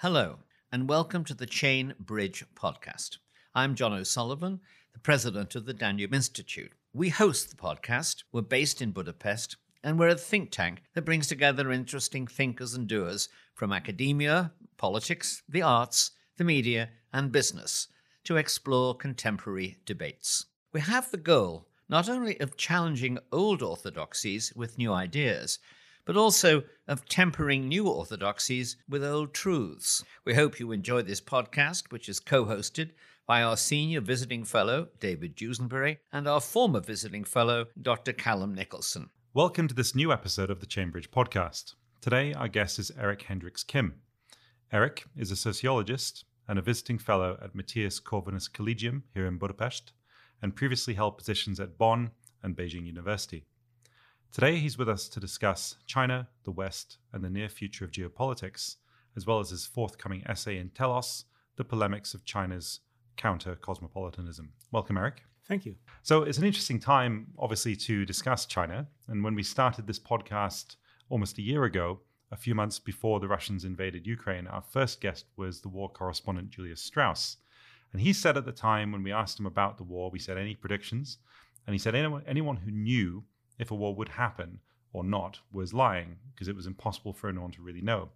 Hello, and welcome to the Chain Bridge podcast. I'm John O'Sullivan, the president of the Danube Institute. We host the podcast. We're based in Budapest, and we're a think tank that brings together interesting thinkers and doers from academia, politics, the arts, the media, and business to explore contemporary debates. We have the goal not only of challenging old orthodoxies with new ideas, but also of tempering new orthodoxies with old truths. We hope you enjoy this podcast, which is co hosted by our senior visiting fellow, David Dusenbury, and our former visiting fellow, Dr. Callum Nicholson. Welcome to this new episode of the Chain Bridge podcast. Today, our guest is Eric Hendricks Kim. Eric is a sociologist and a visiting fellow at Matthias Corvinus Collegium here in Budapest, and previously held positions at Bonn and Beijing University. Today, he's with us to discuss China, the West, and the near future of geopolitics, as well as his forthcoming essay in Telos, The Polemics of China's Counter Cosmopolitanism. Welcome, Eric. Thank you. So, it's an interesting time, obviously, to discuss China. And when we started this podcast almost a year ago, a few months before the Russians invaded Ukraine, our first guest was the war correspondent Julius Strauss. And he said at the time, when we asked him about the war, we said, Any predictions? And he said, Anyone, anyone who knew if a war would happen or not was lying because it was impossible for anyone to really know.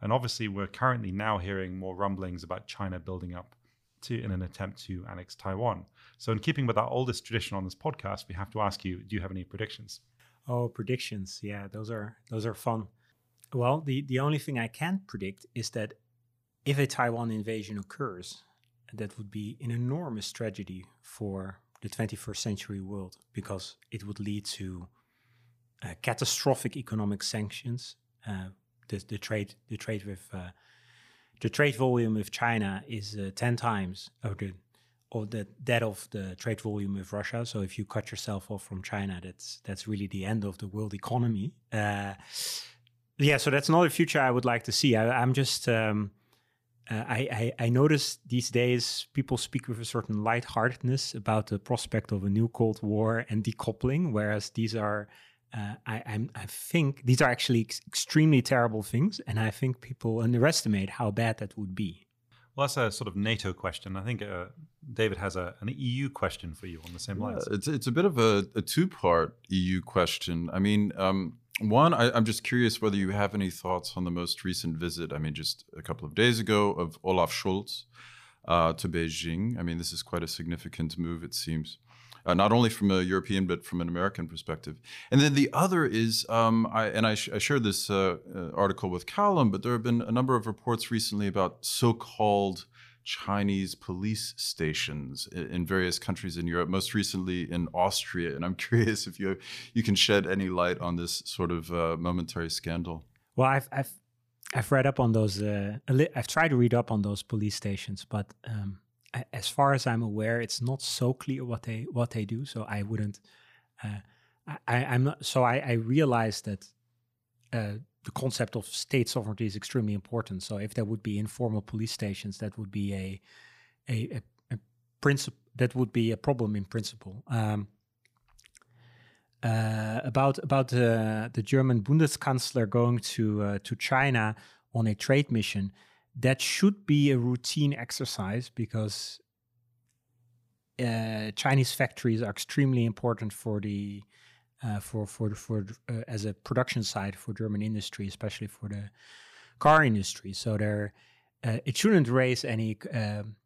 And obviously, we're currently now hearing more rumblings about China building up to in an attempt to annex Taiwan. So, in keeping with our oldest tradition on this podcast, we have to ask you: Do you have any predictions? Oh, predictions! Yeah, those are those are fun. Well, the the only thing I can predict is that if a Taiwan invasion occurs, that would be an enormous tragedy for the 21st century world because it would lead to uh, catastrophic economic sanctions. Uh, the, the, trade, the trade with uh, the trade volume with China is uh, ten times of the of the that of the trade volume with Russia. So if you cut yourself off from China, that's that's really the end of the world economy. Uh, yeah, so that's not a future I would like to see. I, am just um, uh, I, I, I notice these days people speak with a certain lightheartedness about the prospect of a new Cold War and decoupling, whereas these are, uh, I, I'm, I think these are actually ex- extremely terrible things, and I think people underestimate how bad that would be. Well, that's a sort of NATO question. I think uh, David has a, an EU question for you on the same lines. it's it's a bit of a, a two part EU question. I mean. Um, one, I, am just curious whether you have any thoughts on the most recent visit. I mean, just a couple of days ago of Olaf Scholz uh, to Beijing. I mean, this is quite a significant move, it seems, uh, not only from a European but from an American perspective. And then the other is, um, I, and I, sh- I shared this uh, uh article with Callum, but there have been a number of reports recently about so-called Chinese police stations in various countries in Europe, most recently in Austria. And I'm curious if you you can shed any light on this sort of uh, momentary scandal. Well, I've, I've I've read up on those. Uh, I've tried to read up on those police stations, but um, as far as I'm aware, it's not so clear what they what they do. So I wouldn't. Uh, I, am not. So I, I realize that uh, the concept of state sovereignty is extremely important. So if there would be informal police stations, that would be a a, a, a principle that would be a problem in principle. Um, uh, about about uh, the German Bundeskanzler going to uh, to China on a trade mission, that should be a routine exercise because uh, Chinese factories are extremely important for the uh, for for for uh, as a production side for German industry, especially for the car industry. So there, uh, it shouldn't raise any. Um,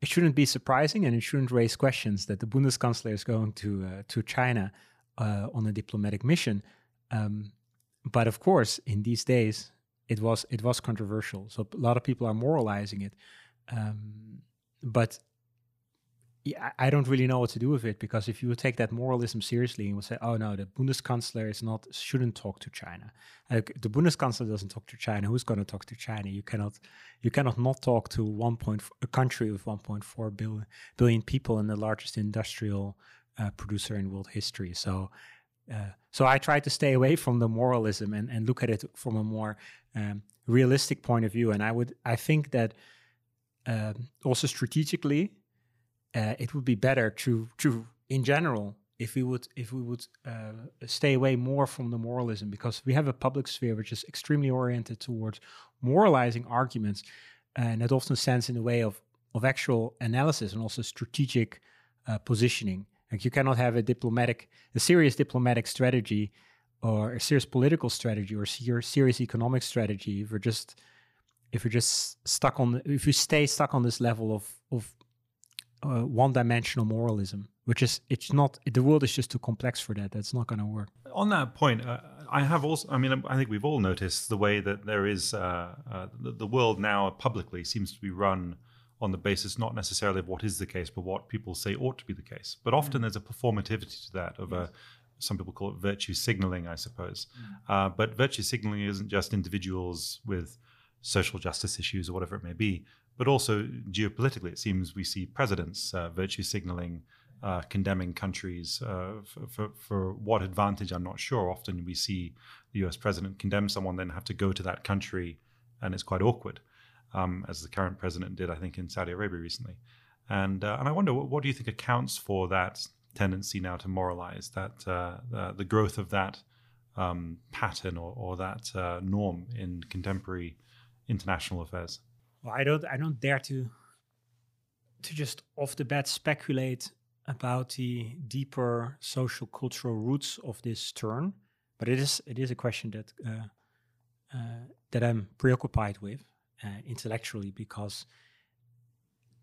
it shouldn't be surprising, and it shouldn't raise questions that the Bundeskanzler is going to uh, to China uh, on a diplomatic mission. Um, but of course, in these days, it was it was controversial. So a lot of people are moralizing it. Um, but yeah, I don't really know what to do with it because if you take that moralism seriously and would say, "Oh no, the Bundeskanzler is not shouldn't talk to China," the Bundeskanzler doesn't talk to China. Who's going to talk to China? You cannot, you cannot not talk to one point a country with 1.4 billion billion people and the largest industrial uh, producer in world history. So, uh, so I try to stay away from the moralism and and look at it from a more um, realistic point of view. And I would, I think that um, also strategically uh, it would be better to to in general if we would if we would uh, stay away more from the moralism because we have a public sphere which is extremely oriented towards moralizing arguments and that often stands in the way of of actual analysis and also strategic uh, positioning. Like you cannot have a diplomatic a serious diplomatic strategy or a serious political strategy or a serious economic strategy if we're just if you're just stuck on if you stay stuck on this level of of uh, one-dimensional moralism, which is it's not the world is just too complex for that. That's not going to work. On that point, uh, I have also. I mean, I think we've all noticed the way that there is uh, uh, the, world now publicly seems to be run on the basis not necessarily of what is the case, but what people say ought to be the case. But often mm. there's a performativity to that of yes. a some people call it virtue signaling, I suppose. Mm. Uh, but virtue signaling isn't just individuals with social justice issues or whatever it may be, but also geopolitically, it seems we see presidents uh, virtue signaling, uh, condemning countries uh, for, for, for, what advantage, I'm not sure. Often we see the US president condemn someone, then have to go to that country, and it's quite awkward, um, as the current president did, I think, in Saudi Arabia recently. And, uh, and I wonder, what, what, do you think accounts for that tendency now to moralize, that uh, the growth of that um, pattern or, or that uh, norm in contemporary international affairs? Well, I don't I don't dare to to just off the bat speculate about the deeper social cultural roots of this turn, but it is it is a question that uh, uh, that I'm preoccupied with uh, intellectually because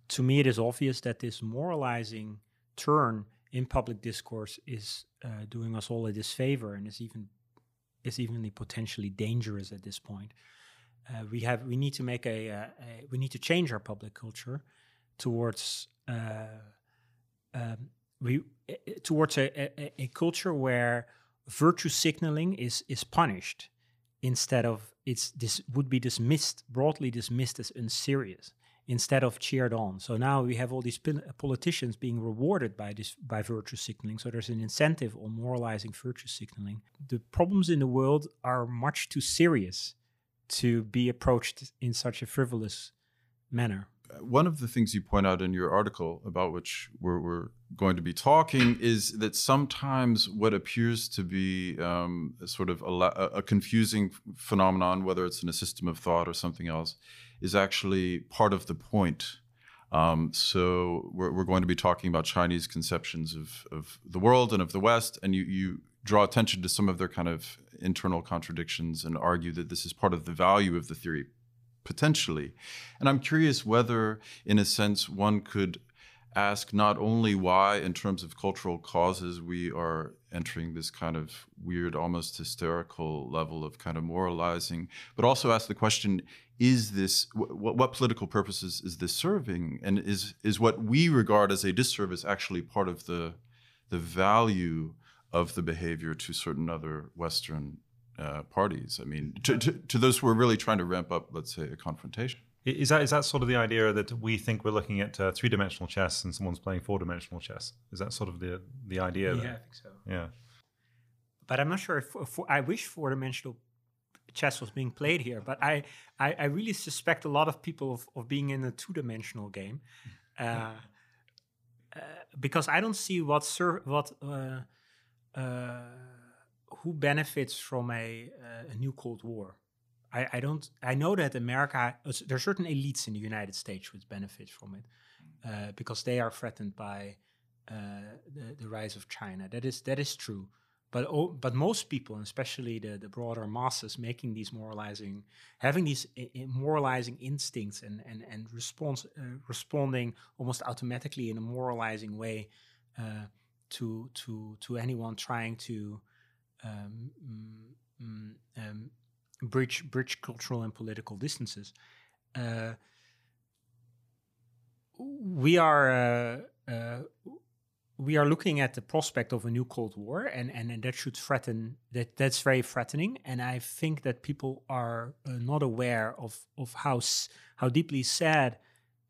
to me it is obvious that this moralizing turn in public discourse is uh, doing us all a disfavor and is even is evenly potentially dangerous at this point uh, we have we need to make a, a, a, we need to change our public culture towards uh, um, we towards a, a, culture where virtue signaling is is punished instead of it's this would be dismissed broadly dismissed as unserious instead of cheered on. So now we have all these politicians being rewarded by this by virtue signaling. So there's an incentive on moralizing virtue signaling. The problems in the world are much too serious to be approached in such a frivolous manner. One of the things you point out in your article, about which we're, we're going to be talking, is that sometimes what appears to be um, sort of a, a, confusing phenomenon, whether it's in a system of thought or something else, is actually part of the point. Um, so we're, we're, going to be talking about Chinese conceptions of, of the world and of the West, and you, you draw attention to some of their kind of internal contradictions and argue that this is part of the value of the theory potentially. And I'm curious whether, in a sense, one could ask not only why, in terms of cultural causes, we are entering this kind of weird, almost hysterical level of kind of moralizing, but also ask the question is this what, what political purposes is this serving and is is what we regard as a disservice actually part of the the value of the behavior to certain other Western uh, parties. I mean, to, to, to, those who are really trying to ramp up, let's say, a confrontation. Is that is that sort of the idea that we think we're looking at uh, three dimensional chess and someone's playing four dimensional chess? Is that sort of the the idea? Yeah, there? I think so. Yeah, but I'm not sure if, if I wish four dimensional chess was being played here, but I, I, I really suspect a lot of people of, of being in a two dimensional game. Uh, uh, because I don't see what ser- what uh, uh, who benefits from a, uh, a, new Cold War? I, I, don't. I know that America. Uh, there are certain elites in the United States which benefit from it uh, because they are threatened by uh, the, the, rise of China. That is that is true. But oh, but most people, especially the, the broader masses, making these moralizing, having these moralizing instincts and and and response uh, responding almost automatically in a moralizing way to to to anyone trying to um, mm, mm, um, bridge bridge cultural and political distances. Uh, we are uh, uh, we are looking at the prospect of a new Cold War, and, and, and that should threaten that that's very threatening. And I think that people are uh, not aware of of how how deeply sad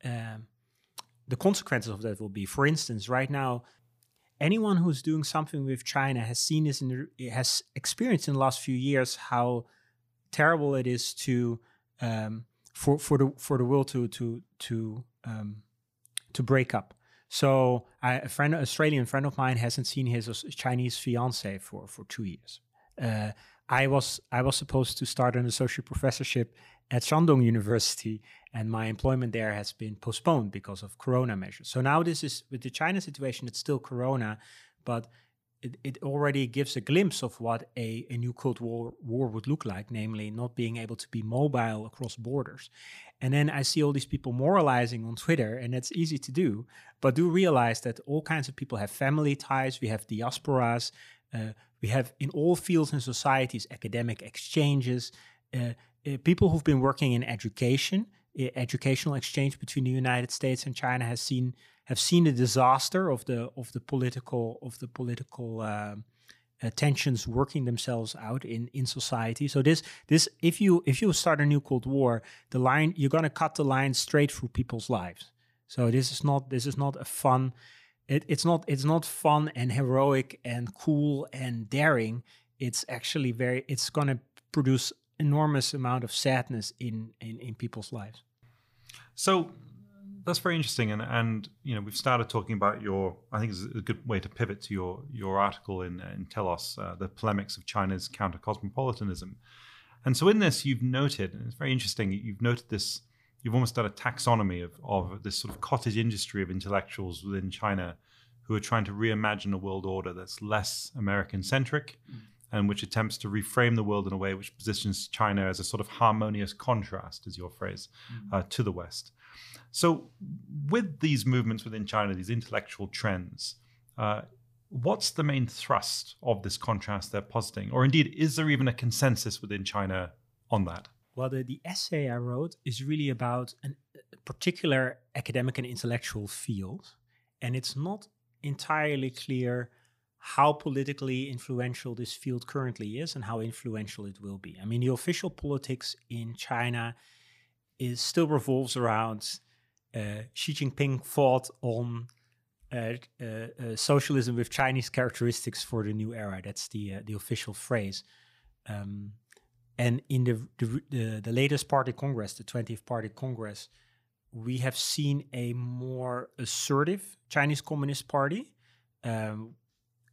um, the consequences of that will be. For instance, right now anyone who's doing something with China has seen this has experienced in the last few years how terrible it is to um, for for the for the world to to to um, to break up. So I, a friend, Australian friend of mine, hasn't seen his Chinese fiance for for two years. Uh, I was I was supposed to start an associate professorship at Shandong University, and my employment there has been postponed because of Corona measures. So now this is with the China situation; it's still Corona, but it, it already gives a glimpse of what a, a new Cold War, war would look like, namely not being able to be mobile across borders. And then I see all these people moralizing on Twitter, and that's easy to do. But do realize that all kinds of people have family ties, we have diasporas, uh, we have in all fields and societies academic exchanges, uh, uh, people who've been working in education. Educational exchange between the United States and China has seen have seen the disaster of the of the political of the political uh, uh, tensions working themselves out in in society. So this this if you if you start a new Cold War, the line you're going to cut the line straight through people's lives. So this is not this is not a fun. It, it's not it's not fun and heroic and cool and daring. It's actually very. It's going to produce enormous amount of sadness in in, in people's lives. So that's very interesting, and and you know we've started talking about your. I think it's a good way to pivot to your your article in in Telos, uh, the polemics of China's counter cosmopolitanism, and so in this you've noted, and it's very interesting. You've noted this. You've almost done a taxonomy of of this sort of cottage industry of intellectuals within China, who are trying to reimagine a world order that's less American centric. Mm. And which attempts to reframe the world in a way which positions China as a sort of harmonious contrast, is your phrase, mm. uh, to the West. So, with these movements within China, these intellectual trends, uh, what's the main thrust of this contrast they're positing? Or indeed, is there even a consensus within China on that? Well, the, the essay I wrote is really about an, a particular academic and intellectual field. And it's not entirely clear how politically influential this field currently is and how influential it will be. I mean, the official politics in China is still revolves around uh, Xi Jinping fought on uh, uh, uh, socialism with Chinese characteristics for the new era. That's the uh, the official phrase. Um, and in the, the, the the latest party congress, the 20th Party Congress, we have seen a more assertive Chinese Communist Party, um,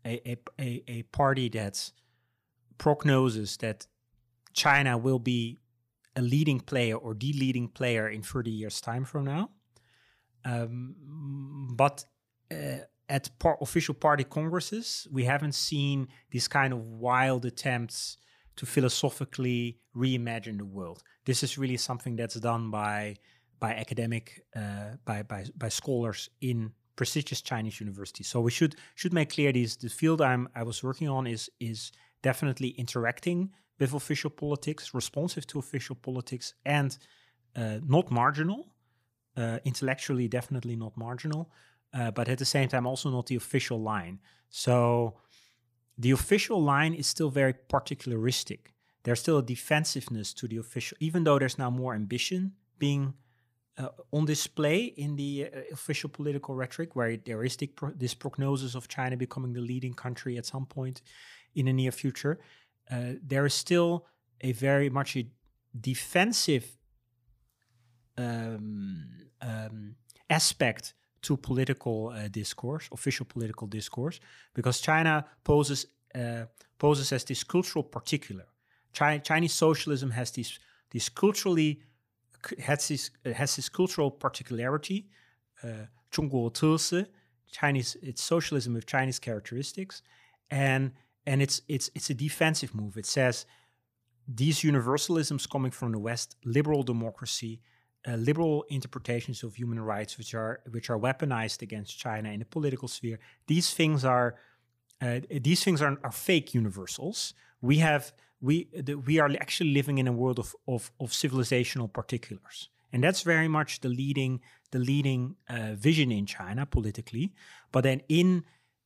a, a, a party that's prognoses that China will be a leading player or the leading player in 30 years' time from now. Um, but uh, at par- official party congresses, we haven't seen these kind of wild attempts to philosophically reimagine the world. This is really something that's done by by academic uh, by, by by scholars in prestigious Chinese universities. So we should should make clear these the field I'm I was working on is is definitely interacting with official politics, responsive to official politics, and uh, not marginal. Uh, intellectually, definitely not marginal, uh, but at the same time, also not the official line. So the official line is still very particularistic. There's still a defensiveness to the official, even though there's now more ambition being uh, on display in the uh, official political rhetoric, where there is pro- this prognosis of China becoming the leading country at some point in the near future. Uh, there is still a very much a defensive um, um, aspect to political uh, discourse, official political discourse, because China poses uh, poses as this cultural particular. Chi- Chinese socialism has this this culturally has this has this cultural particularity, uh, Chinese it's socialism with Chinese characteristics, and and it's it's it's a defensive move. It says these universalisms coming from the West, liberal democracy, uh, liberal interpretations of human rights, which are which are weaponized against China in the political sphere. These things are uh, these things are, are fake universals. We have we the, we are actually living in a world of, of of civilizational particulars, and that's very much the leading the leading uh, vision in China politically. But then in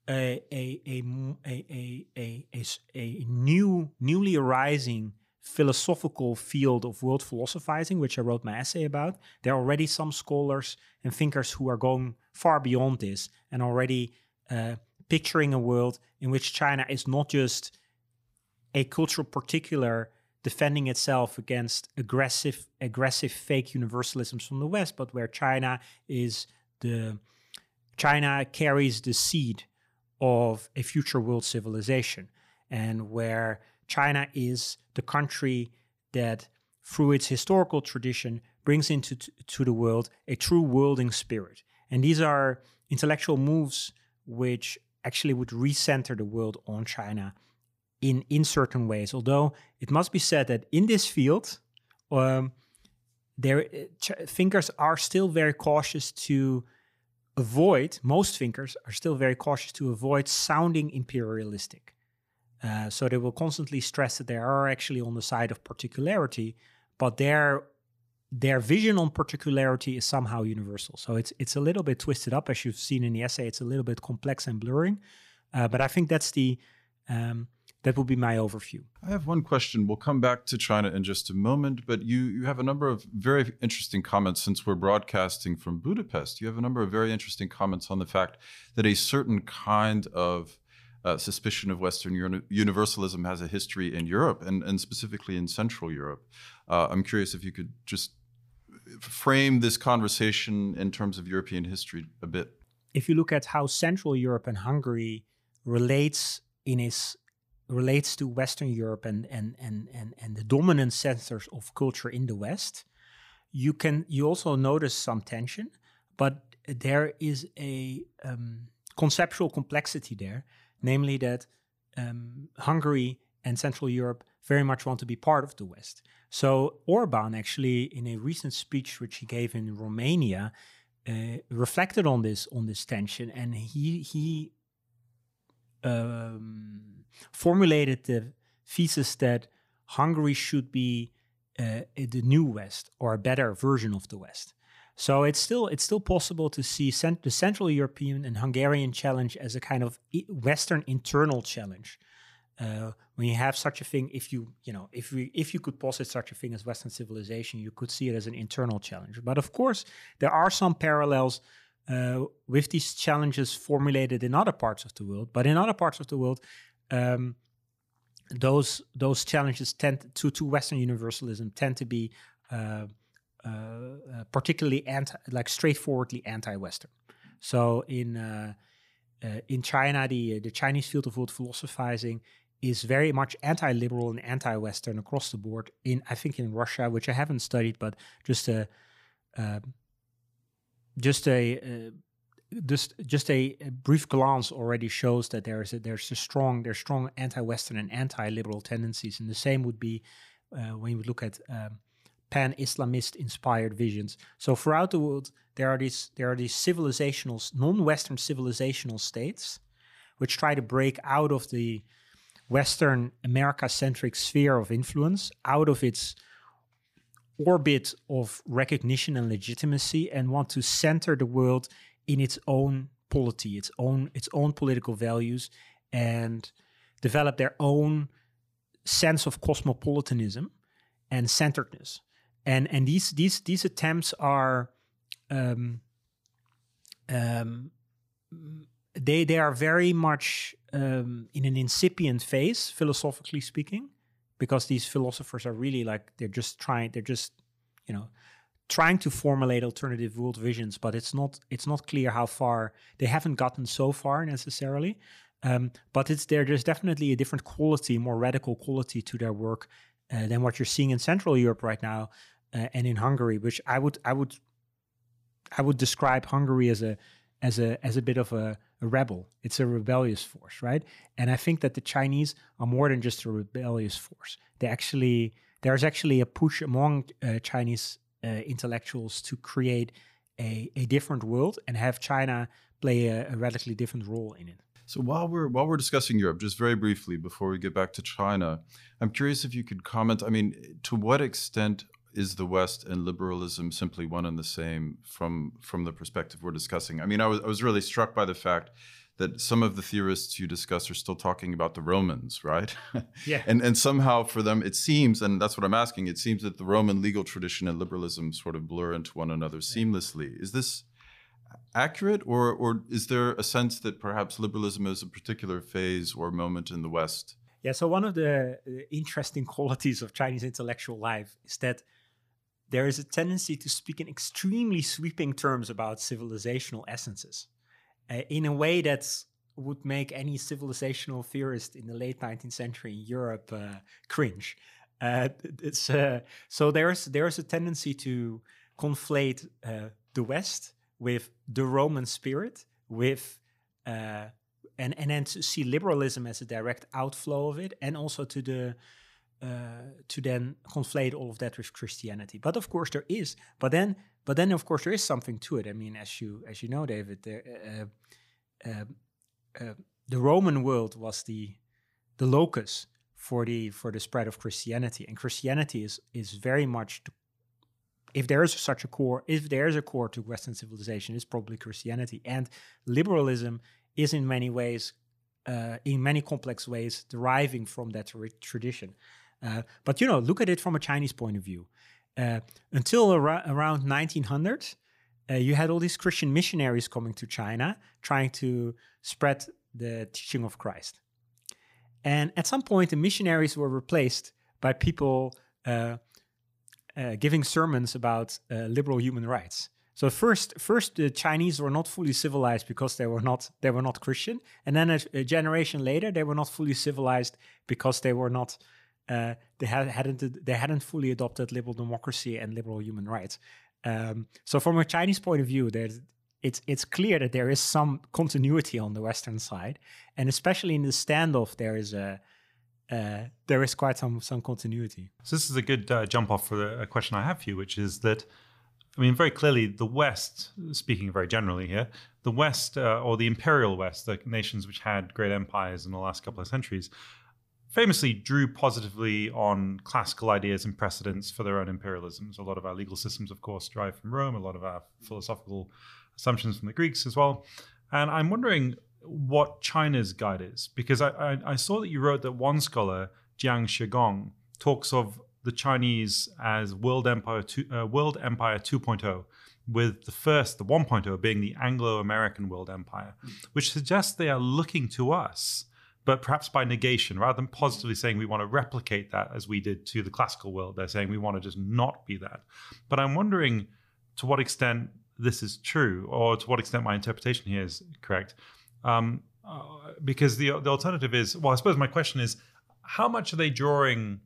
a a a a a, a, a new newly arising philosophical field of world philosophizing, which I wrote my essay about. There are already some scholars and thinkers who are going far beyond this and already uh, picturing a world in which China is not just a cultural particular defending itself against aggressive aggressive fake universalisms from the West, but where China is the China carries the seed of a future world civilization, and where China is the country that, through its historical tradition, brings into t- to the world a true worlding spirit. And these are intellectual moves which actually would recenter the world on China in in certain ways. Although it must be said that in this field, um, there ch- thinkers are still very cautious to avoid. Most thinkers are still very cautious to avoid sounding imperialistic. Uh, so they will constantly stress that they are actually on the side of particularity, but their their vision on particularity is somehow universal. So it's it's a little bit twisted up, as you've seen in the essay. It's a little bit complex and blurring, uh, but I think that's the um, that would be my overview. I have one question. We'll come back to China in just a moment, but you you have a number of very interesting comments since we're broadcasting from Budapest. You have a number of very interesting comments on the fact that a certain kind of uh, suspicion of Western uni- universalism has a history in Europe and, and specifically in Central Europe. Uh, I'm curious if you could just frame this conversation in terms of European history a bit. If you look at how Central Europe and Hungary relates in its relates to Western Europe and and and and, and the dominant centers of culture in the West, you can you also notice some tension, but there is a um, conceptual complexity there, namely that um, Hungary and Central Europe very much want to be part of the West. So Orban actually, in a recent speech which he gave in Romania, uh, reflected on this on this tension, and he he um, formulated the thesis that Hungary should be uh, the new West or a better version of the West. So it's still it's still possible to see cent- the Central European and Hungarian challenge as a kind of Western internal challenge. Uh, when you have such a thing, if you you know if we if you could posit such a thing as Western civilization, you could see it as an internal challenge. But of course, there are some parallels uh, with these challenges formulated in other parts of the world. But in other parts of the world, um, those those challenges tend to to Western universalism tend to be uh, uh, uh particularly anti, like straightforwardly anti-Western. So in uh, uh, in China, the the Chinese field of world philosophizing is very much anti-liberal and anti-Western across the board. In I think in Russia, which I haven't studied, but just a just a uh, just just a, brief glance already shows that there's a, there's a strong there's strong anti-Western and anti-liberal tendencies, and the same would be uh, when you look at um, pan-Islamist inspired visions. So throughout the world, there are these there are these civilizational non-Western civilizational states which try to break out of the Western America-centric sphere of influence, out of its orbit of recognition and legitimacy and want to center the world in its own polity, its own its own political values, and develop their own sense of cosmopolitanism and centeredness. And and these these these attempts are um, um, they they are very much um, in an incipient phase, philosophically speaking because these philosophers are really like they're just trying they're just you know trying to formulate alternative world visions but it's not it's not clear how far they haven't gotten so far necessarily. Um, but it's there there's definitely a different quality more radical quality to their work uh, than what you're seeing in central europe right now uh, and in hungary which i would i would i would describe hungary as a as a as a bit of a, a, rebel. It's a rebellious force, right? And I think that the Chinese are more than just a rebellious force. They actually there's actually a push among uh, Chinese uh, intellectuals to create a, a different world and have China play a, a radically different role in it. So while we're while we're discussing Europe, just very briefly before we get back to China, I'm curious if you could comment. I mean, to what extent is the West and liberalism simply one and the same from from the perspective we're discussing? I mean, I was I was really struck by the fact that some of the theorists you discuss are still talking about the Romans, right? Yeah. and and somehow for them it seems, and that's what I'm asking, it seems that the Roman legal tradition and liberalism sort of blur into one another seamlessly. Is this accurate or or is there a sense that perhaps liberalism is a particular phase or moment in the West? Yeah, so one of the interesting qualities of Chinese intellectual life is that there is a tendency to speak in extremely sweeping terms about civilizational essences. uh, in a way that would make any civilizational theorist in the late 19th century in Europe uh, cringe. Uh, it's uh, so there's there's a tendency to conflate uh, the West with the Roman spirit, with uh, and and then to see liberalism as a direct outflow of it, and also to the to then conflate all of that with Christianity. But of course there is. But then but then of course there is something to it. I mean, as you as you know, David, uh, uh, uh the Roman world was the the locus for the for the spread of Christianity, and Christianity is is very much. The, if there is such a core, if there is a core to Western civilization, it's probably Christianity, and liberalism is in many ways, uh, in many complex ways, deriving from that tradition. Uh, but you know, look at it from a Chinese point of view. Uh, until ar- around 1900, uh, you had all these Christian missionaries coming to China, trying to spread the teaching of Christ. And at some point, the missionaries were replaced by people uh, uh, giving sermons about liberal human rights. So first, first the Chinese were not fully civilized because they were not they were not Christian, and then a, a generation later they were not fully civilized because they were not uh, they had, hadn't they hadn't fully adopted liberal democracy and liberal human rights. Um, so from a Chinese point of view, there's it's it's clear that there is some continuity on the Western side, and especially in the standoff, there is a uh, there is quite some some continuity. So this is a good uh, jump off for a question I have for you, which is that. I mean, very clearly, the West, speaking very generally here, the West uh, or the imperial West, the nations which had great empires in the last couple of centuries, famously drew positively on classical ideas and precedents for their own imperialisms. A lot of our legal systems, of course, derive from Rome, a lot of our philosophical assumptions from the Greeks as well. And I'm wondering what China's guide is, because I, I, I saw that you wrote that one scholar, Jiang Shigong, talks of the Chinese as world empire, two, uh, world empire 2.0, with the first, the 1.0, being the Anglo-American world empire, which suggests they are looking to us, but perhaps by negation, rather than positively saying we want to replicate that as we did to the classical world. They're saying we want to just not be that. But I'm wondering to what extent this is true, or to what extent my interpretation here is correct. Um, uh, because the the alternative is, well, I suppose my question is, how much are they drawing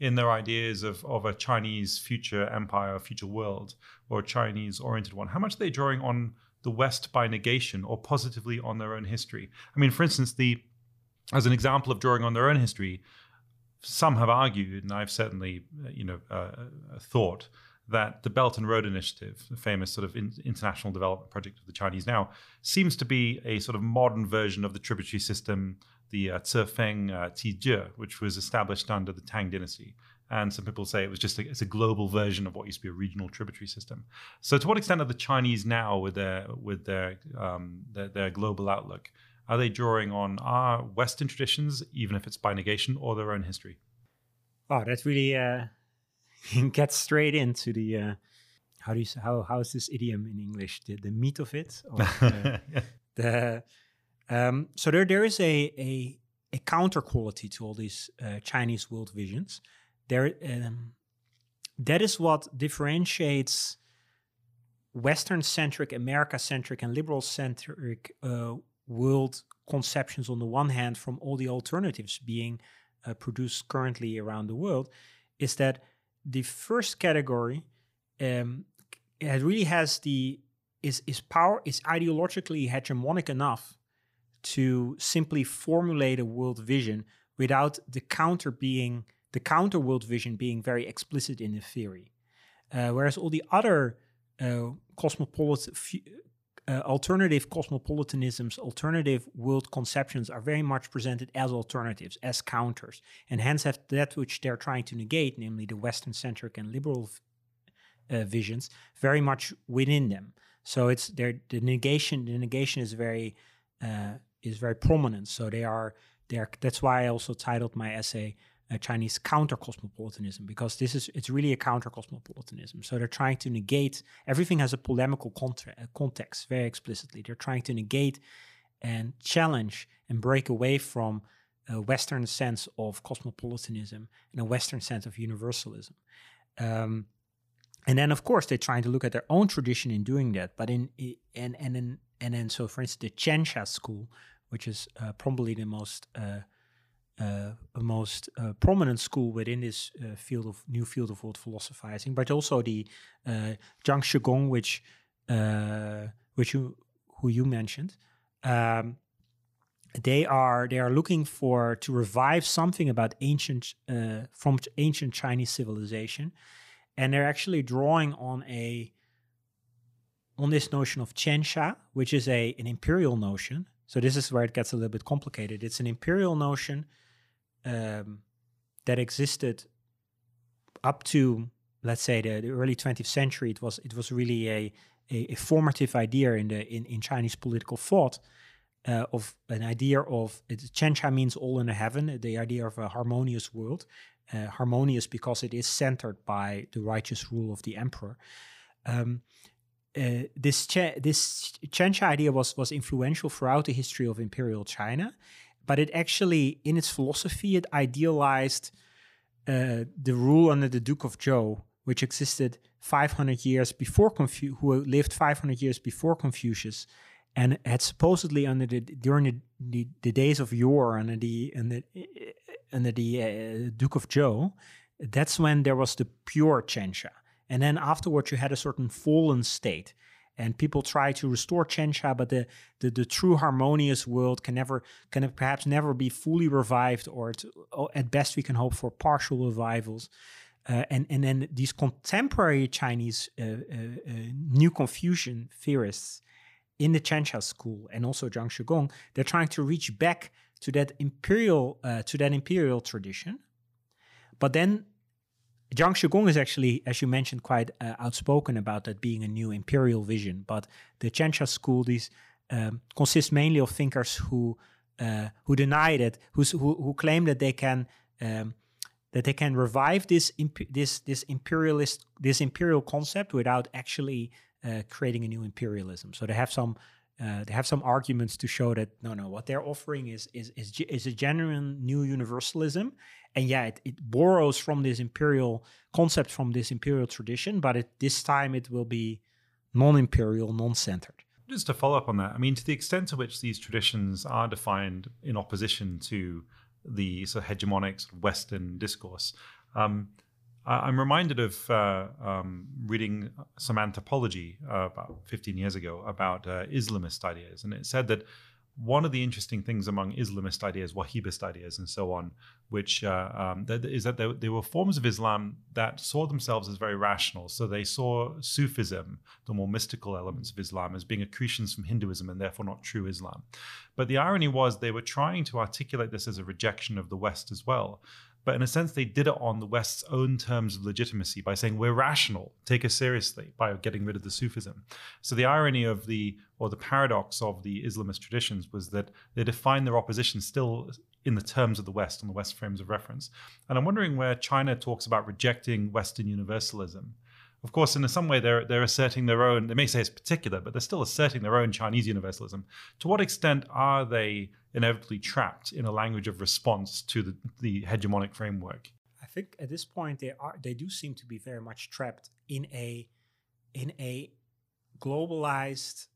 in their ideas of, of a Chinese future empire, future world, or a Chinese oriented one? How much are they drawing on the West by negation or positively on their own history? I mean, for instance, the as an example of drawing on their own history, some have argued, and I've certainly, you know, uh, uh thought that the Belt and Road Initiative, the famous sort of in, international development project of the Chinese now, seems to be a sort of modern version of the tributary system, the uh, Zefeng uh, which was established under the Tang Dynasty. And some people say it was just a, it's a global version of what used to be a regional tributary system. So, to what extent are the Chinese now, with their with their um, their, their global outlook, are they drawing on our Western traditions, even if it's by negation, or their own history? Oh, that's really uh, get straight into the uh, how do you how how is this idiom in English? The the meat of it. Or, uh, the um, so there there is a a a counter quality to all these uh, Chinese world visions. There um, that is what differentiates Western centric, America centric, and liberal centric uh, world conceptions on the one hand from all the alternatives being uh, produced currently around the world is that the first category um, really has the is is power is ideologically hegemonic enough to simply formulate a world vision without the counter being the counter world vision being very explicit in the theory. Uh, whereas all the other uh, cosmopolitan uh, alternative cosmopolitanisms, alternative world conceptions are very much presented as alternatives, as counters, and hence have that which they're trying to negate, namely the Western centric and liberal uh, visions, very much within them. So it's their the negation. The negation is very uh, is very prominent. So they are they are. That's why I also titled my essay uh, Chinese counter cosmopolitanism because this is it's really a counter cosmopolitanism. So they're trying to negate everything has a polemical contra- uh, context very explicitly. They're trying to negate and challenge and break away from a Western sense of cosmopolitanism and a Western sense of universalism. Um, and then, of course, they're trying to look at their own tradition in doing that. But in and and in and then so for instance the Tianxia school, which is uh, probably the most uh, uh, most uh, prominent school within this uh, field of new field of world philosophizing, but also the uh, Jiang Shigong, which uh, which you who you mentioned. Um, they are they are looking for to revive something about ancient uh, from ancient Chinese civilization, and they're actually drawing on a on this notion of Tianxia, which is a an imperial notion. So this is where it gets a little bit complicated. It's an imperial notion um, that existed up to let's say the, the, early 20th century. It was it was really a a, a formative idea in the in, in Chinese political thought. Uh, of an idea of it, Tianxia means all in the heaven, the idea of a harmonious world, uh, harmonious because it is centered by the righteous rule of the emperor. Um, uh, this ch- this Tianxia idea was was influential throughout the history of imperial China, but it actually, in its philosophy, it idealized uh, the rule under the Duke of Zhou, which existed 500 years before Confu- who lived 500 years before Confucius, and had supposedly under the during the, the, the days of yore under the under, under the uh, Duke of Zhou, that's when there was the pure Tianxia. And then afterwards, you had a certain fallen state. And people try to restore Tianxia, but the, the, the true harmonious world can never, can perhaps never be fully revived, or, to, at best we can hope for partial revivals. Uh, and and then these contemporary Chinese uh, uh, uh new Confucian theorists in the Tianxia school and also Jiang Shigong, they're trying to reach back to that imperial uh, to that imperial tradition, but then Jiang Shigong is actually, as you mentioned, quite uh, outspoken about that being a new imperial vision. But the Tianxia school these um, consists mainly of thinkers who uh, who deny that, who, who claim that they can um, that they can revive this this this imperialist this imperial concept without actually uh, creating a new imperialism. So they have some uh, they have some arguments to show that no, no, what they're offering is is is, is a genuine new universalism, and yeah, it, it borrows from this imperial concept from this imperial tradition, but it, this time it will be non-imperial, non-centered. Just to follow up on that, I mean, to the extent to which these traditions are defined in opposition to the sort of hegemonic sort of Western discourse, um, I'm reminded of uh, um, reading some anthropology uh, about 15 years ago about uh, Islamist ideas, and it said that one of the interesting things among Islamist ideas, Wahhabist ideas, and so on, which uh, um, is that there, there, were forms of Islam that saw themselves as very rational. So they saw Sufism, the more mystical elements of Islam, as being accretions from Hinduism and therefore not true Islam. But the irony was they were trying to articulate this as a rejection of the West as well. But in a sense, they did it on the West's own terms of legitimacy by saying we're rational, take us seriously by getting rid of the Sufism. So the irony of the or the paradox of the Islamist traditions was that they defined their opposition still in the terms of the West and the West frames of reference. And I'm wondering where China talks about rejecting Western universalism of course, in some way, they're they're asserting their own. They may say it's particular, but they're still asserting their own Chinese universalism. To what extent are they inevitably trapped in a language of response to the, the hegemonic framework? I think at this point they are. They do seem to be very much trapped in a in a globalized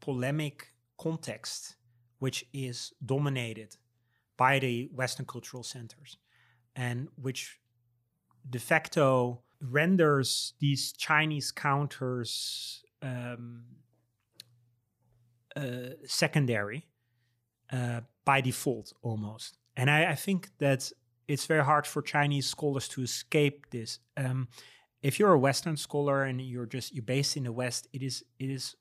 polemic context, which is dominated by the Western cultural centers, and which de facto renders these Chinese counters um, uh, secondary uh, by default almost. And I, I, think that it's very hard for Chinese scholars to escape this. Um, if you're a Western scholar and you're just you're based in the West, it is it is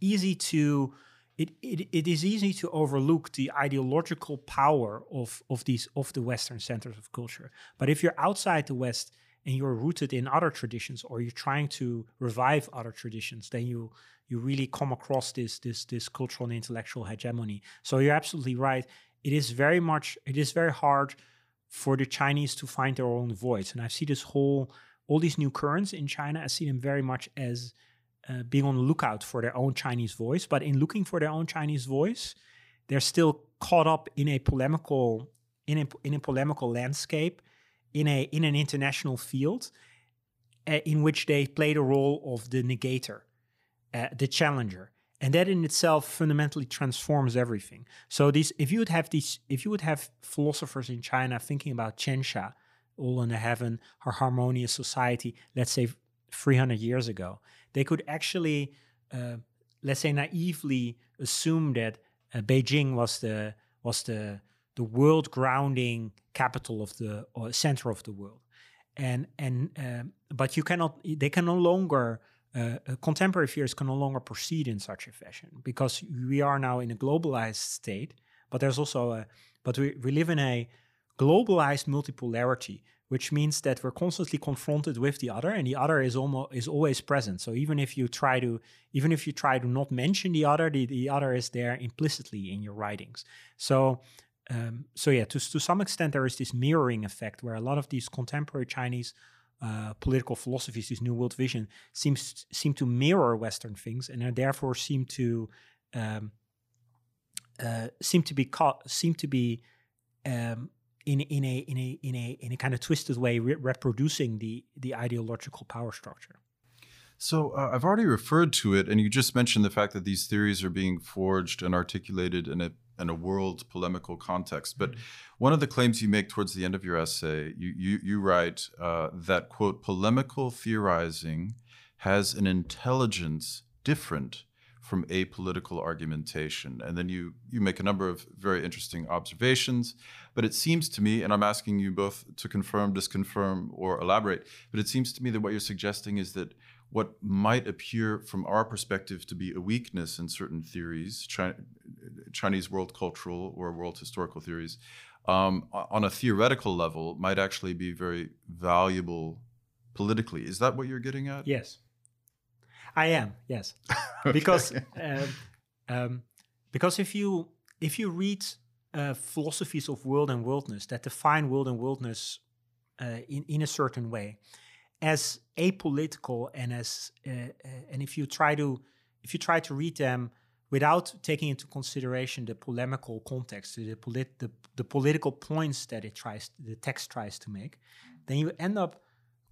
easy to it, it, it is easy to overlook the ideological power of, of these of the Western centers of culture. But if you're outside the West and you're rooted in other traditions or you're trying to revive other traditions then you you really come across this this this cultural and intellectual hegemony. So you're absolutely right. It is very much it is very hard for the chinese to find their own voice. And i see this whole all these new currents in china. I see them very much as uh, being on the lookout for their own chinese voice. But in looking for their own chinese voice they're still caught up in a polemical in a, in a polemical landscape in a in an international field uh, in which they play the role of the negator, uh, the challenger, and that in itself fundamentally transforms everything. So these, if you would have these, if you would have philosophers in China thinking about Tianxia, all in the heaven, our harmonious society, let's say 300 years ago, they could actually, uh, let's say, naively assume that Beijing was the was the the world grounding capital of the or center of the world, and and um, but you cannot, they can no longer uh, contemporary fears can no longer proceed in such a fashion because we are now in a globalized state, but there's also a, but we, we live in a globalized multipolarity, which means that we're constantly confronted with the other, and the other is almost is always present. So even if you try to even if you try to not mention the other, the, the other is there implicitly in your writings. So um, so yeah, to to some extent there is this mirroring effect where a lot of these contemporary Chinese uh, political philosophies, this New World Vision, seems seem to mirror Western things, and therefore seem to um, uh, seem to be caught, seem to be um, in in a in a in a in a kind of twisted way re- reproducing the the ideological power structure. So uh, I've already referred to it, and you just mentioned the fact that these theories are being forged and articulated in a in a world polemical context. But one of the claims you make towards the end of your essay, you you, you write uh, that quote polemical theorizing has an intelligence different from apolitical argumentation. And then you you make a number of very interesting observations. But it seems to me, and I'm asking you both to confirm, disconfirm, or elaborate, but it seems to me that what you're suggesting is that what might appear from our perspective to be a weakness in certain theories, Chinese world cultural or world historical theories, um, on a theoretical level, might actually be very valuable politically. Is that what you're getting at? Yes, I am. Yes, okay. because um, um, because if you if you read uh, philosophies of world and worldness that define world and worldness uh, in in a certain way, as apolitical and as uh, uh, and if you try to if you try to read them without taking into consideration the polemical context, the, polit- the, the political points that it tries, the text tries to make, then you end up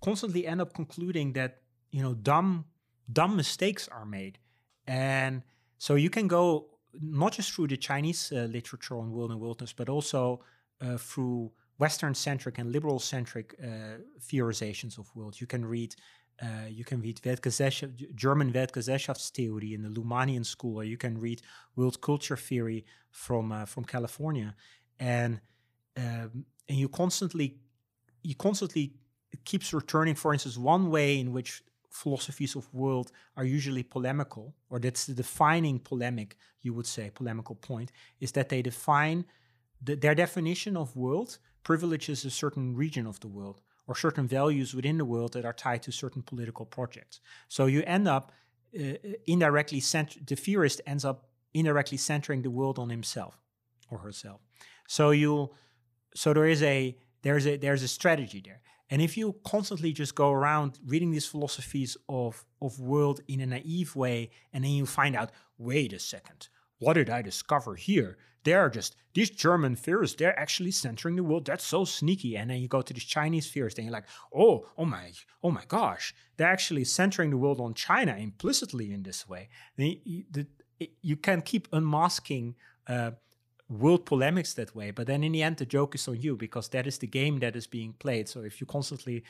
constantly end up concluding that you know dumb dumb mistakes are made, and so you can go not just through the Chinese uh, literature on world and worldness, but also uh, through Western centric and liberal centric uh, theorizations of world. You can read uh, you can read German Weltgesellschaftstheory in the Luhmannian school, or you can read world culture theory from uh, from California, and um, and you constantly you constantly keeps returning. For instance, one way in which philosophies of world are usually polemical, or that's the defining polemic, you would say, polemical point, is that they define the, their definition of world privileges a certain region of the world or certain values within the world that are tied to certain political projects. So you end up uh, indirectly, cent- the theorist ends up indirectly centering the world on himself or herself. So you, so there is a there's a there's a strategy there. And if you constantly just go around reading these philosophies of of world in a naive way, and then you find out, wait a second, what did I discover here? They're just these German theorists, they're actually centering the world. That's so sneaky. And then you go to these Chinese theorists, and you're like, oh, oh my, oh my gosh, they're actually centering the world on China implicitly in this way. You, you can keep unmasking uh, world polemics that way, but then in the end, the joke is on you because that is the game that is being played. So if you constantly,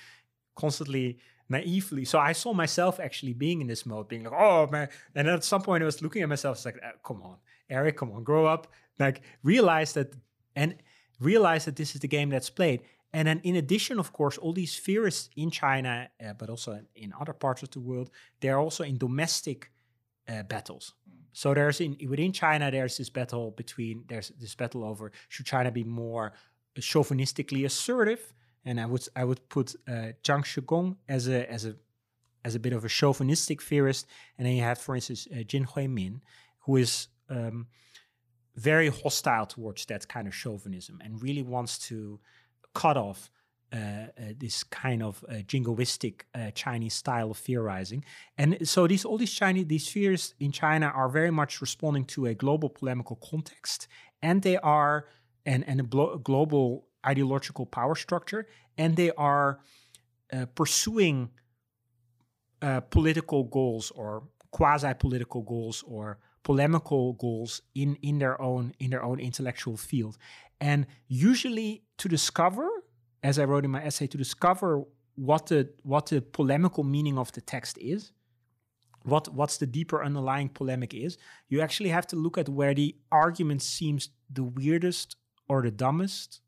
constantly naively. So I saw myself actually being in this mode, being like, oh man. And at some point I was looking at myself, it's like, oh, come on, Eric, come on, grow up. Like realize that and realize that this is the game that's played. And then in addition, of course, all these fears in China, uh, but also in, in, other parts of the world, they're also in domestic uh, battles. So there's in within China, there's this battle between there's this battle over should China be more chauvinistically assertive and I would I would put uh, Jiang Shigong as a as a as a bit of a chauvinistic theorist, and then you have, for instance, uh, Jin Hui Min, who is um, very hostile towards that kind of chauvinism and really wants to cut off uh, uh, this kind of uh, jingoistic uh, Chinese style of theorizing. And so these all these Chinese these fears in China are very much responding to a global polemical context, and they are and and a global ideological power structure, and they are uh, pursuing uh, political goals or quasi-political goals or polemical goals in in their own in their own intellectual field. And usually to discover as i wrote in my essay to discover what the what the polemical meaning of the text is what what's the deeper underlying polemic is you actually have to look at where the argument seems the weirdest or the dumbest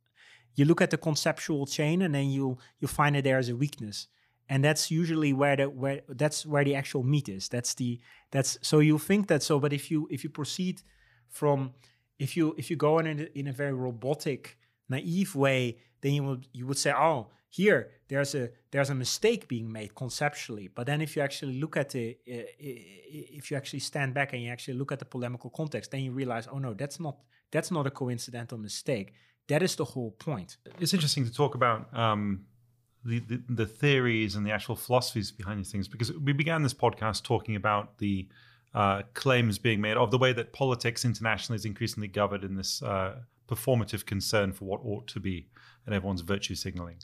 you look at the conceptual chain and then you you find that there is a weakness. And that's usually where the where that's where the actual meat is. That's the that's so you think that so but if you if you proceed from if you if you go in a, in a very robotic naive way then you would you would say oh here there's a there's a mistake being made conceptually. But then if you actually look at the uh, if you actually stand back and you actually look at the polemical context then you realize oh no that's not that's not a coincidental mistake that is the whole point it's interesting to talk about um, the, the, the theories and the actual philosophies behind these things because we began this podcast talking about the uh, claims being made of the way that politics internationally is increasingly governed in this uh, performative concern for what ought to be and everyone's virtue signaling.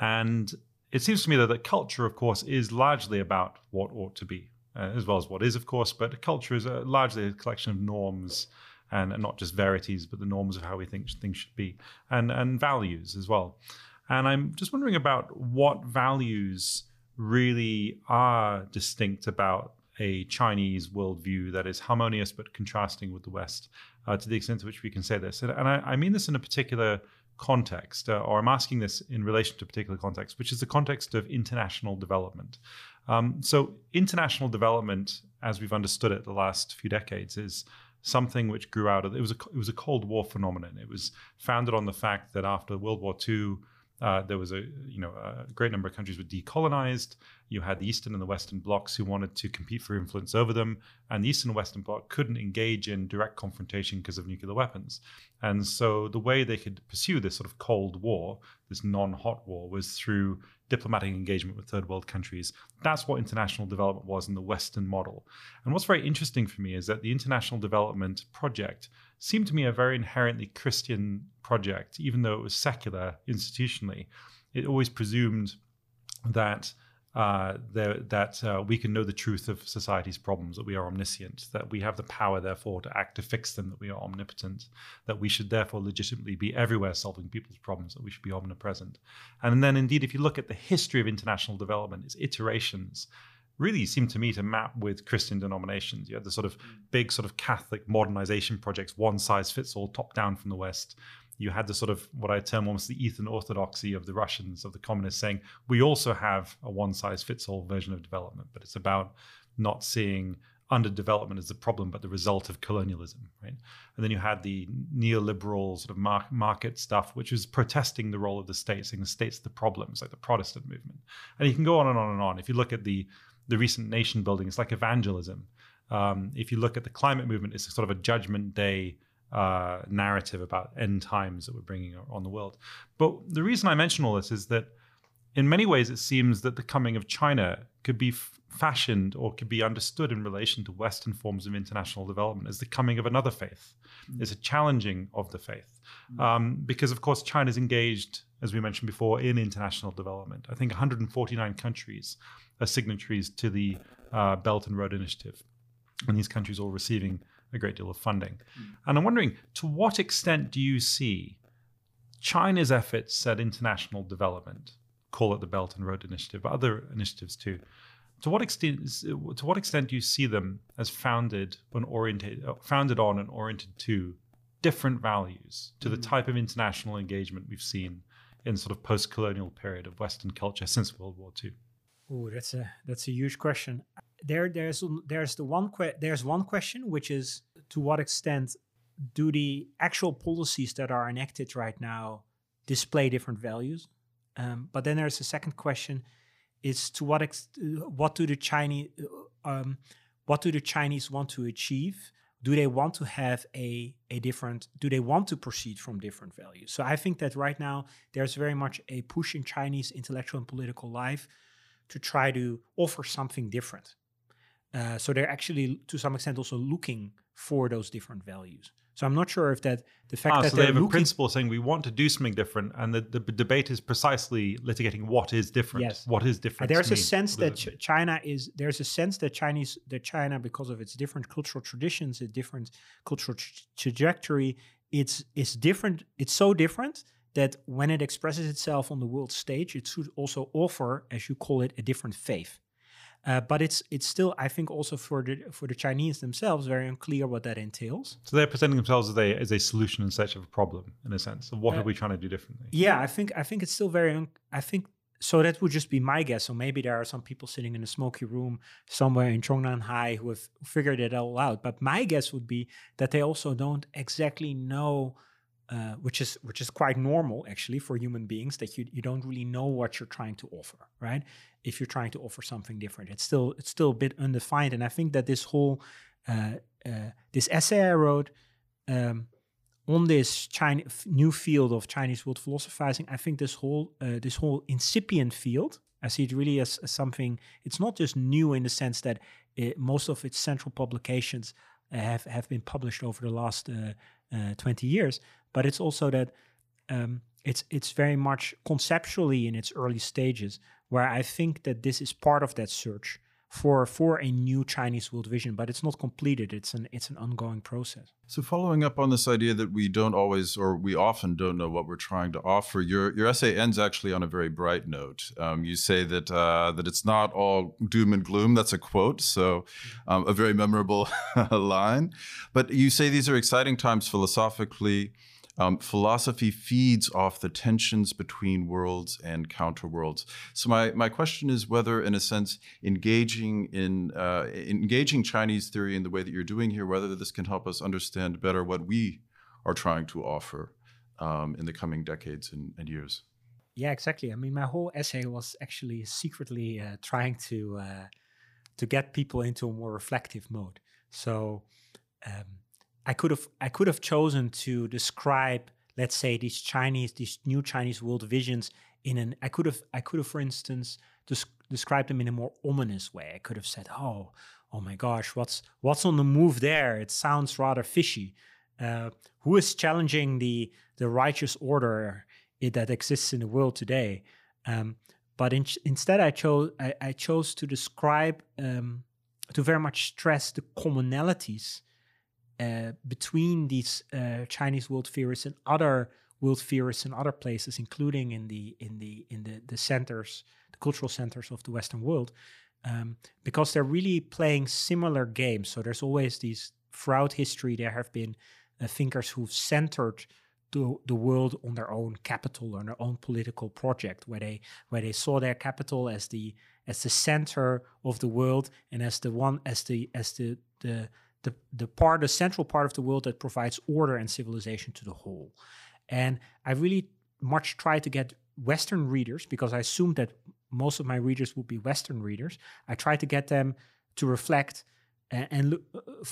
And it seems to me that, that culture, of course, is largely about what ought to be, uh, as well as what is, of course. But culture is a, largely a collection of norms and, and, not just verities, but the norms of how we think things should be, and and values as well. And I'm just wondering about what values really are distinct about a Chinese worldview that is harmonious but contrasting with the West, uh, to the extent to which we can say this. And, and I, I, mean this in a particular context, uh, or I'm asking this in relation to a particular context, which is the context of international development. Um, so, international development, as we've understood it the last few decades, is something which grew out of it was a it was a Cold War phenomenon. It was founded on the fact that after World War II uh, there was a you know a great number of countries were decolonized. You had the Eastern and the Western blocs who wanted to compete for influence over them, and the Eastern and Western bloc couldn't engage in direct confrontation because of nuclear weapons. And so the way they could pursue this sort of Cold War, this non-hot war, was through diplomatic engagement with third world countries. That's what international development was in the Western model. And what's very interesting for me is that the international development project seemed to me a very inherently Christian project, even though it was secular institutionally. It always presumed that uh, that uh, we can know the truth of society's problems, that we are omniscient, that we have the power, therefore, to act to fix them, that we are omnipotent, that we should therefore legitimately be everywhere solving people's problems, that we should be omnipresent. And then, indeed, if you look at the history of international development, its iterations, really seem to me to map with Christian denominations. You had the sort of big sort of Catholic modernization projects, one size fits all, top down from the West. You had the sort of what I term almost the Eastern Orthodoxy of the Russians, of the communists, saying we also have a one size fits all version of development, but it's about not seeing underdevelopment as the problem, but the result of colonialism, right? And then you had the neoliberal sort of mar- market stuff, which was protesting the role of the state, saying the state's the problems, like the Protestant movement. And you can go on and on and on. If you look at the the recent nation building. It's like evangelism. Um, if you look at the climate movement, it's sort of a judgment day uh, narrative about end times that we're bringing on the world. But the reason I mention all this is that in many ways it seems that the coming of China could be f- fashioned or could be understood in relation to Western forms of international development as the coming of another faith. Mm-hmm. It's a challenging of the faith. Mm-hmm. Um, because, of course, China is engaged, as we mentioned before, in international development. I think 149 countries are signatories to the uh, Belt and Road Initiative. And these countries are all receiving a great deal of funding. Mm. And I'm wondering, to what extent do you see China's efforts at international development, call it the Belt and Road Initiative, but other initiatives too, to what extent to what extent do you see them as founded on oriented founded on and oriented to different values to the mm. type of international engagement we've seen in sort of post-colonial period of Western culture since World War II? Oh, that's a that's a huge question. There, there's there's the one que- there's one question which is to what extent do the actual policies that are enacted right now display different values? Um, but then there's a second question: is to what ex- what do the Chinese um, what do the Chinese want to achieve? Do they want to have a a different? Do they want to proceed from different values? So I think that right now there's very much a push in Chinese intellectual and political life to try to offer something different. Uh, so they're actually, to some extent, also looking for those different values. So I'm not sure if that the fact Ah, that so they have a principle saying we want to do something different, and the, the debate is precisely litigating what is different. Yes. What is different? there's a sense that Ch- China is there's a sense that Chinese that China because of its different cultural traditions, a different cultural tra- trajectory, it's it's different. It's so different that when it expresses itself on the world stage, it should also offer, as you call it, a different faith. Uh, but it's it's still, I think, also for the for the Chinese themselves, very unclear what that entails. So they're presenting themselves as a as a solution in search of a problem, in a sense. So what Uh, are we trying to do differently? Yeah, I think I think it's still very. Un- I think so. That would just be my guess. So maybe there are some people sitting in a smoky room somewhere in Zhongnanhai who have figured it all out. But my guess would be that they also don't exactly know, uh, which is which is quite normal actually for human beings that you you don't really know what you're trying to offer, right? If you're trying to offer something different, it's still it's still a bit undefined. And I think that this whole uh, uh, this essay I wrote. Um, on this China, new field of Chinese world philosophizing, I think this whole uh, this whole incipient field, I see it really as, as something. It's not just new in the sense that it, most of its central publications uh, have have been published over the last uh, uh, twenty years, but it's also that um, it's it's very much conceptually in its early stages, where I think that this is part of that search for for a new Chinese world vision, but it's not completed. It's an it's an ongoing process. So, following up on this idea that we don't always, or we often don't know what we're trying to offer, your your essay ends actually on a very bright note. Um, you say that uh, that it's not all doom and gloom. That's a quote, so um, a very memorable line. But you say these are exciting times philosophically. Um, philosophy feeds off the tensions between worlds and counterworlds. So my, my question is whether, in a sense, engaging in uh, engaging Chinese theory in the way that you're doing here, whether this can help us understand better what we are trying to offer um, in the coming decades and, and years. Yeah, exactly. I mean, my whole essay was actually secretly uh, trying to uh, to get people into a more reflective mode. So um, I could have I could have chosen to describe, let's say, these Chinese these new Chinese world visions in an. I could have I could have, for instance, des- described them in a more ominous way. I could have said, "Oh, oh my gosh, what's what's on the move there? It sounds rather fishy. Uh, who is challenging the the righteous order?" that exists in the world today. Um, but in, instead, I chose I, I, chose to describe um, to very much stress the commonalities between these uh, Chinese world theorists and other world theorists in other places, including in the in the in the the centers, the cultural centers of the Western world, um, because they're really playing similar games. So there's always these throughout history there have been uh, thinkers who've centered the, the world on their own capital or their own political project where they where they saw their capital as the as the center of the world and as the one as the as the the the, the part the central part of the world that provides order and civilization to the whole. And i really much try to get western readers because i assumed that most of my readers would be western readers. I try to get them to reflect and, and look,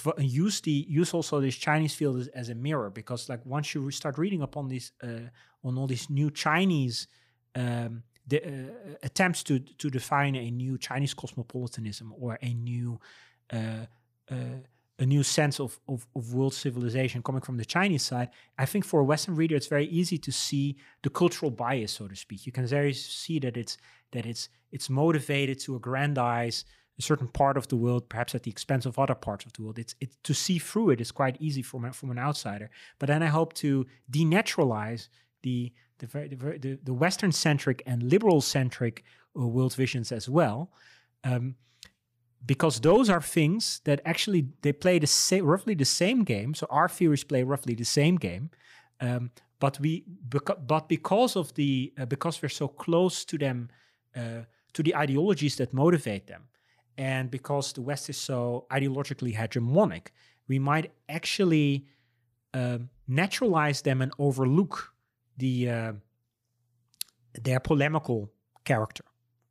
uh, use the use also this Chinese field as, as, a mirror because like once you start reading upon these uh, on all these new Chinese um, the, uh, attempts to to define a new Chinese cosmopolitanism or a new uh, a new sense of, of, of world civilization coming from the Chinese side, I think for a Western reader it's very easy to see the cultural bias, so to speak. You can very see that it's that it's it's motivated to aggrandize a certain part of the world, perhaps at the expense of other parts of the world. It's, it's to see through it is quite easy from from an outsider. But then I hope to denaturalize the the the, the, the Western centric and liberal centric uh, world visions as well, um, because those are things that actually they play the same, roughly the same game. So our theories play roughly the same game. Um, but we, beca- but because of the, uh, because we're so close to them, uh, to the ideologies that motivate them, and because the West is so ideologically hegemonic, we might actually uh, naturalize them and overlook the uh, their polemical character,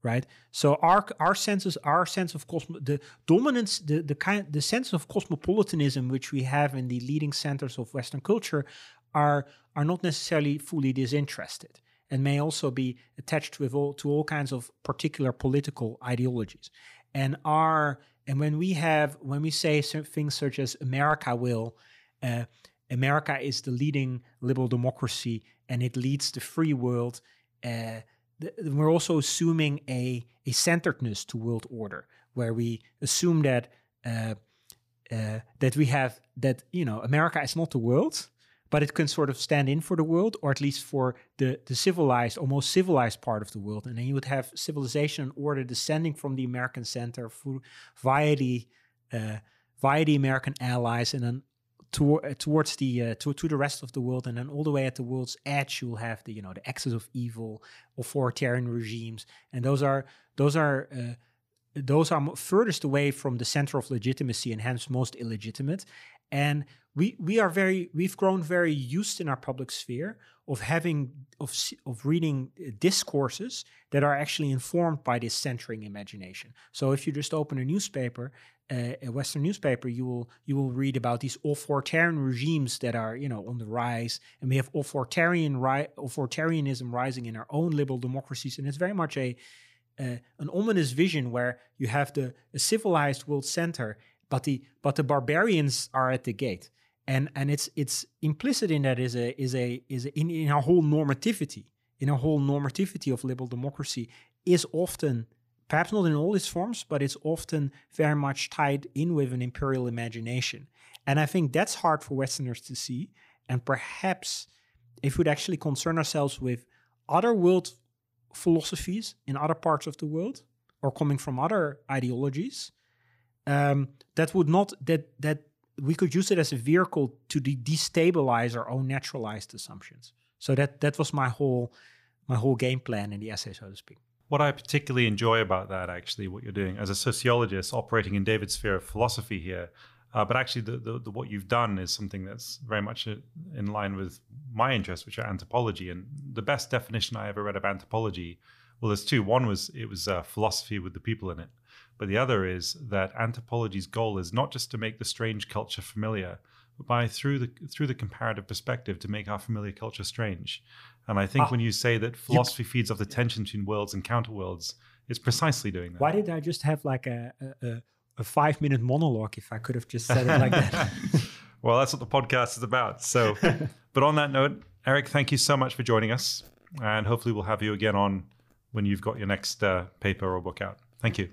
right? So our our senses, our sense of cosmo, the dominance, the the kind, the sense of cosmopolitanism which we have in the leading centers of Western culture, are are not necessarily fully disinterested and may also be attached with all to all kinds of particular political ideologies and are and when we have when we say things such as America will, uh, America is the leading liberal democracy and it leads the free world. Uh, we're also assuming a, a centeredness to world order, where we assume that uh, uh, that we have that you know America is not the world, but it can sort of stand in for the world, or at least for the the civilized, almost civilized part of the world. And then you would have civilization and order descending from the American center through, via the uh, via the American allies, and then to, uh, towards the uh, to, to the rest of the world, and then all the way at the world's edge, you'll have the you know the axis of evil, authoritarian regimes, and those are those are uh, those are furthest away from the center of legitimacy and hence most illegitimate. And we we are very we've grown very used in our public sphere of having of of reading uh, discourses that are actually informed by this centering imagination. So if you just open a newspaper, uh, a Western newspaper, you will you will read about these authoritarian regimes that are you know on the rise, and we have authoritarian ri- authoritarianism rising in our own liberal democracies, and it's very much a uh, an ominous vision where you have the civilized world center, but the but the barbarians are at the gate, and and it's it's implicit in that is a is a is a, in in whole normativity, in our whole normativity of liberal democracy is often perhaps not in all its forms, but it's often very much tied in with an imperial imagination, and I think that's hard for Westerners to see, and perhaps if we'd actually concern ourselves with other world philosophies in other parts of the world or coming from other ideologies um, that would not that that we could use it as a vehicle to de- destabilize our own naturalized assumptions so that that was my whole my whole game plan in the essay so to speak what i particularly enjoy about that actually what you're doing as a sociologist operating in david's sphere of philosophy here uh, but actually, the, the, the, what you've done is something that's very much in line with my interests, which are anthropology. And the best definition I ever read of anthropology, well, there's two. One was it was uh, philosophy with the people in it, but the other is that anthropology's goal is not just to make the strange culture familiar, but by through the through the comparative perspective to make our familiar culture strange. And I think ah, when you say that philosophy you, feeds off the tension between worlds and counter worlds, it's precisely doing that. Why did I just have like a, a a five minute monologue if I could have just said it like that. well, that's what the podcast is about. So, but on that note, Eric, thank you so much for joining us. And hopefully, we'll have you again on when you've got your next uh, paper or book out. Thank you.